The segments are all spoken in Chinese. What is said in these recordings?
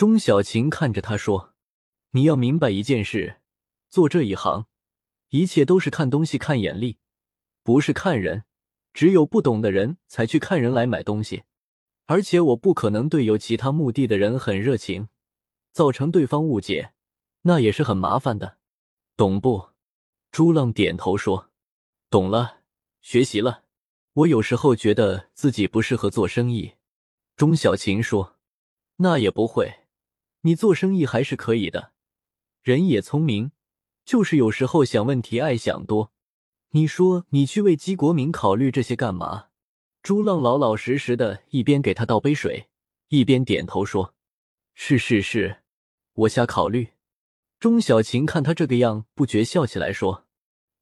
钟小琴看着他说：“你要明白一件事，做这一行，一切都是看东西、看眼力，不是看人。只有不懂的人才去看人来买东西。而且我不可能对有其他目的的人很热情，造成对方误解，那也是很麻烦的，懂不？”朱浪点头说：“懂了，学习了。我有时候觉得自己不适合做生意。”钟小琴说：“那也不会，你做生意还是可以的，人也聪明，就是有时候想问题爱想多。你说你去为姬国民考虑这些干嘛？”朱浪老老实实的，一边给他倒杯水，一边点头说：“是是是，我瞎考虑。”钟小琴看他这个样，不觉笑起来说：“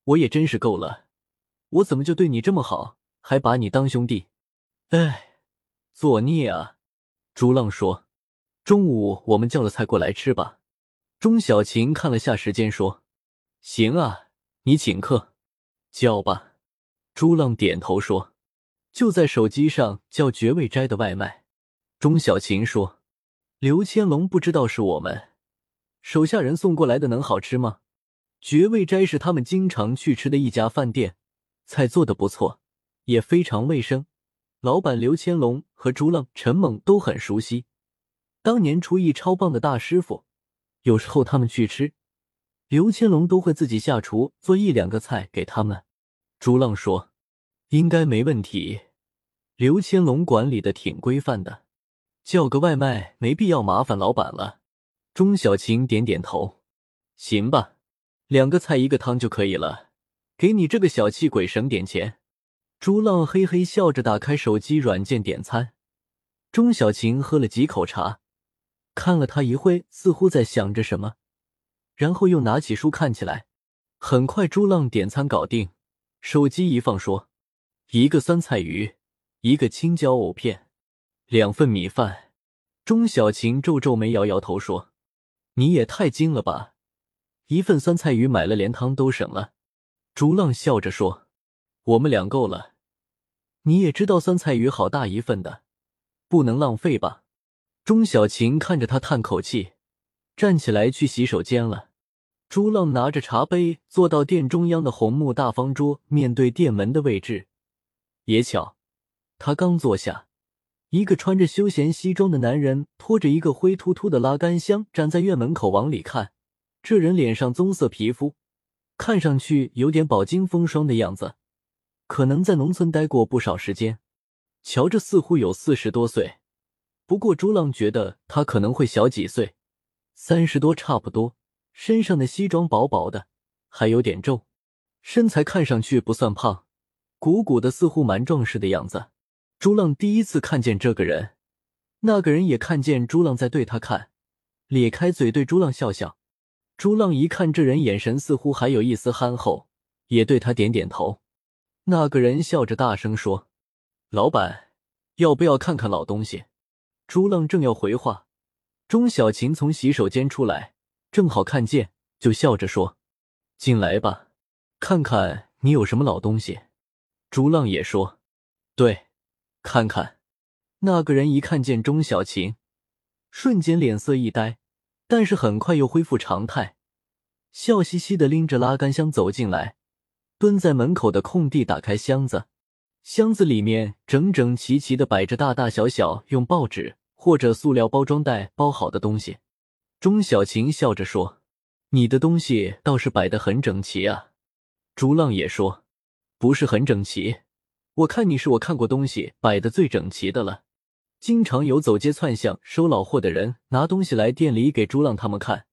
我也真是够了，我怎么就对你这么好，还把你当兄弟？哎。”作孽啊！朱浪说：“中午我们叫了菜过来吃吧。”钟小琴看了下时间，说：“行啊，你请客，叫吧。”朱浪点头说：“就在手机上叫绝味斋的外卖。”钟小琴说：“刘千龙不知道是我们手下人送过来的，能好吃吗？”绝味斋是他们经常去吃的一家饭店，菜做的不错，也非常卫生。老板刘千龙和朱浪、陈猛都很熟悉，当年厨艺超棒的大师傅。有时候他们去吃，刘千龙都会自己下厨做一两个菜给他们。朱浪说：“应该没问题，刘千龙管理的挺规范的，叫个外卖没必要麻烦老板了。”钟小琴点点头：“行吧，两个菜一个汤就可以了，给你这个小气鬼省点钱。”朱浪嘿嘿笑着打开手机软件点餐，钟小琴喝了几口茶，看了他一会，似乎在想着什么，然后又拿起书看起来。很快，朱浪点餐搞定，手机一放说：“一个酸菜鱼，一个青椒藕片，两份米饭。”钟小琴皱皱眉，摇摇头说：“你也太精了吧！一份酸菜鱼买了，连汤都省了。”朱浪笑着说。我们俩够了，你也知道酸菜鱼好大一份的，不能浪费吧？钟小琴看着他叹口气，站起来去洗手间了。朱浪拿着茶杯坐到店中央的红木大方桌，面对店门的位置。也巧，他刚坐下，一个穿着休闲西装的男人拖着一个灰秃秃的拉杆箱站在院门口往里看。这人脸上棕色皮肤，看上去有点饱经风霜的样子。可能在农村待过不少时间，瞧着似乎有四十多岁，不过朱浪觉得他可能会小几岁，三十多差不多。身上的西装薄薄的，还有点皱，身材看上去不算胖，鼓鼓的，似乎蛮壮实的样子。朱浪第一次看见这个人，那个人也看见朱浪在对他看，咧开嘴对朱浪笑笑。朱浪一看这人眼神似乎还有一丝憨厚，也对他点点头。那个人笑着大声说：“老板，要不要看看老东西？”朱浪正要回话，钟小琴从洗手间出来，正好看见，就笑着说：“进来吧，看看你有什么老东西。”朱浪也说：“对，看看。”那个人一看见钟小琴，瞬间脸色一呆，但是很快又恢复常态，笑嘻嘻的拎着拉杆箱走进来。蹲在门口的空地，打开箱子，箱子里面整整齐齐的摆着大大小小用报纸或者塑料包装袋包好的东西。钟小琴笑着说：“你的东西倒是摆得很整齐啊。”朱浪也说：“不是很整齐，我看你是我看过东西摆的最整齐的了。”经常有走街串巷收老货的人拿东西来店里给朱浪他们看，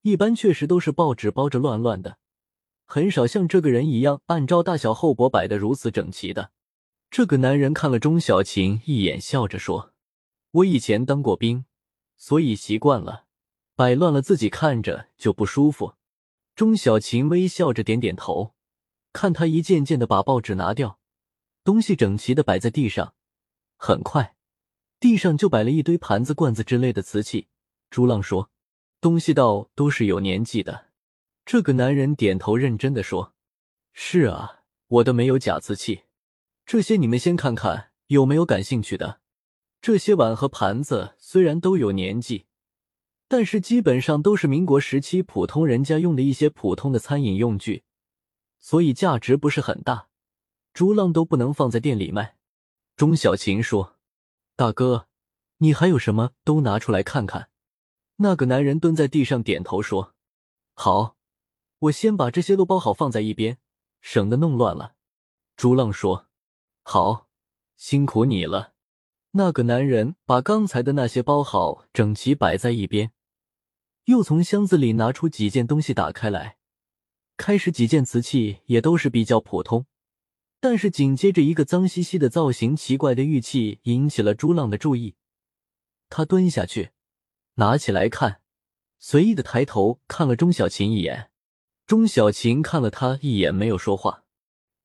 一般确实都是报纸包着乱乱的。很少像这个人一样按照大小厚薄摆得如此整齐的。这个男人看了钟小琴一眼，笑着说：“我以前当过兵，所以习惯了，摆乱了自己看着就不舒服。”钟小琴微笑着点点头，看他一件件的把报纸拿掉，东西整齐的摆在地上。很快，地上就摆了一堆盘子、罐子之类的瓷器。朱浪说：“东西倒都是有年纪的。”这个男人点头，认真的说：“是啊，我的没有假瓷器。这些你们先看看，有没有感兴趣的？这些碗和盘子虽然都有年纪，但是基本上都是民国时期普通人家用的一些普通的餐饮用具，所以价值不是很大。朱浪都不能放在店里卖。钟小琴说：“大哥，你还有什么都拿出来看看。”那个男人蹲在地上点头说：“好，我先把这些都包好放在一边，省得弄乱了。”朱浪说：“好，辛苦你了。”那个男人把刚才的那些包好，整齐摆在一边，又从箱子里拿出几件东西打开来。开始几件瓷器也都是比较普通，但是紧接着一个脏兮兮的、造型奇怪的玉器引起了朱浪的注意。他蹲下去。拿起来看，随意的抬头看了钟小琴一眼，钟小琴看了他一眼，没有说话。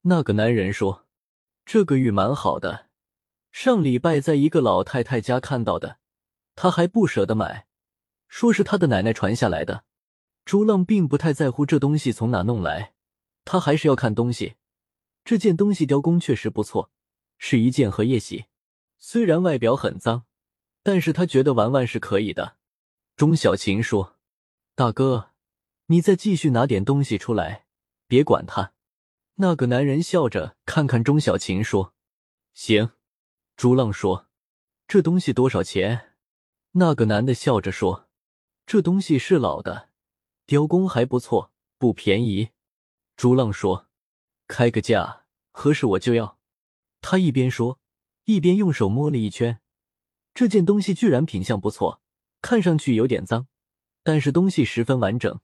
那个男人说：“这个玉蛮好的，上礼拜在一个老太太家看到的，她还不舍得买，说是她的奶奶传下来的。”朱浪并不太在乎这东西从哪弄来，他还是要看东西。这件东西雕工确实不错，是一件荷叶玺，虽然外表很脏，但是他觉得玩玩是可以的。钟小琴说：“大哥，你再继续拿点东西出来，别管他。”那个男人笑着看看钟小琴说：“行。”朱浪说：“这东西多少钱？”那个男的笑着说：“这东西是老的，雕工还不错，不便宜。”朱浪说：“开个价，合适我就要。”他一边说，一边用手摸了一圈，这件东西居然品相不错。看上去有点脏，但是东西十分完整。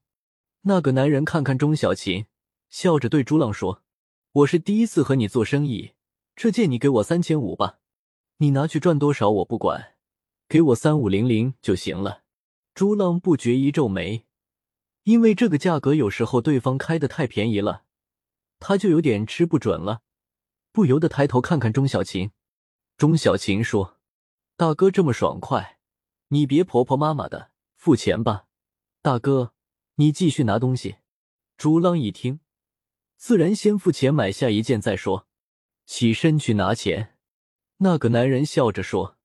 那个男人看看钟小琴，笑着对朱浪说：“我是第一次和你做生意，这件你给我三千五吧，你拿去赚多少我不管，给我三五零零就行了。”朱浪不觉一皱眉，因为这个价格有时候对方开的太便宜了，他就有点吃不准了，不由得抬头看看钟小琴。钟小琴说：“大哥这么爽快。”你别婆婆妈妈的，付钱吧，大哥，你继续拿东西。朱浪一听，自然先付钱买下一件再说，起身去拿钱。那个男人笑着说：“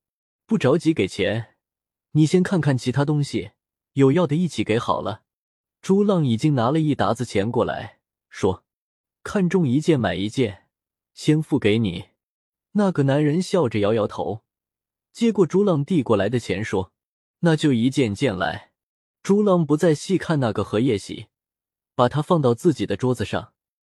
不着急给钱，你先看看其他东西，有要的一起给好了。”朱浪已经拿了一沓子钱过来，说：“看中一件买一件，先付给你。”那个男人笑着摇摇头，接过朱浪递过来的钱，说。那就一件件来。朱浪不再细看那个荷叶洗，把它放到自己的桌子上。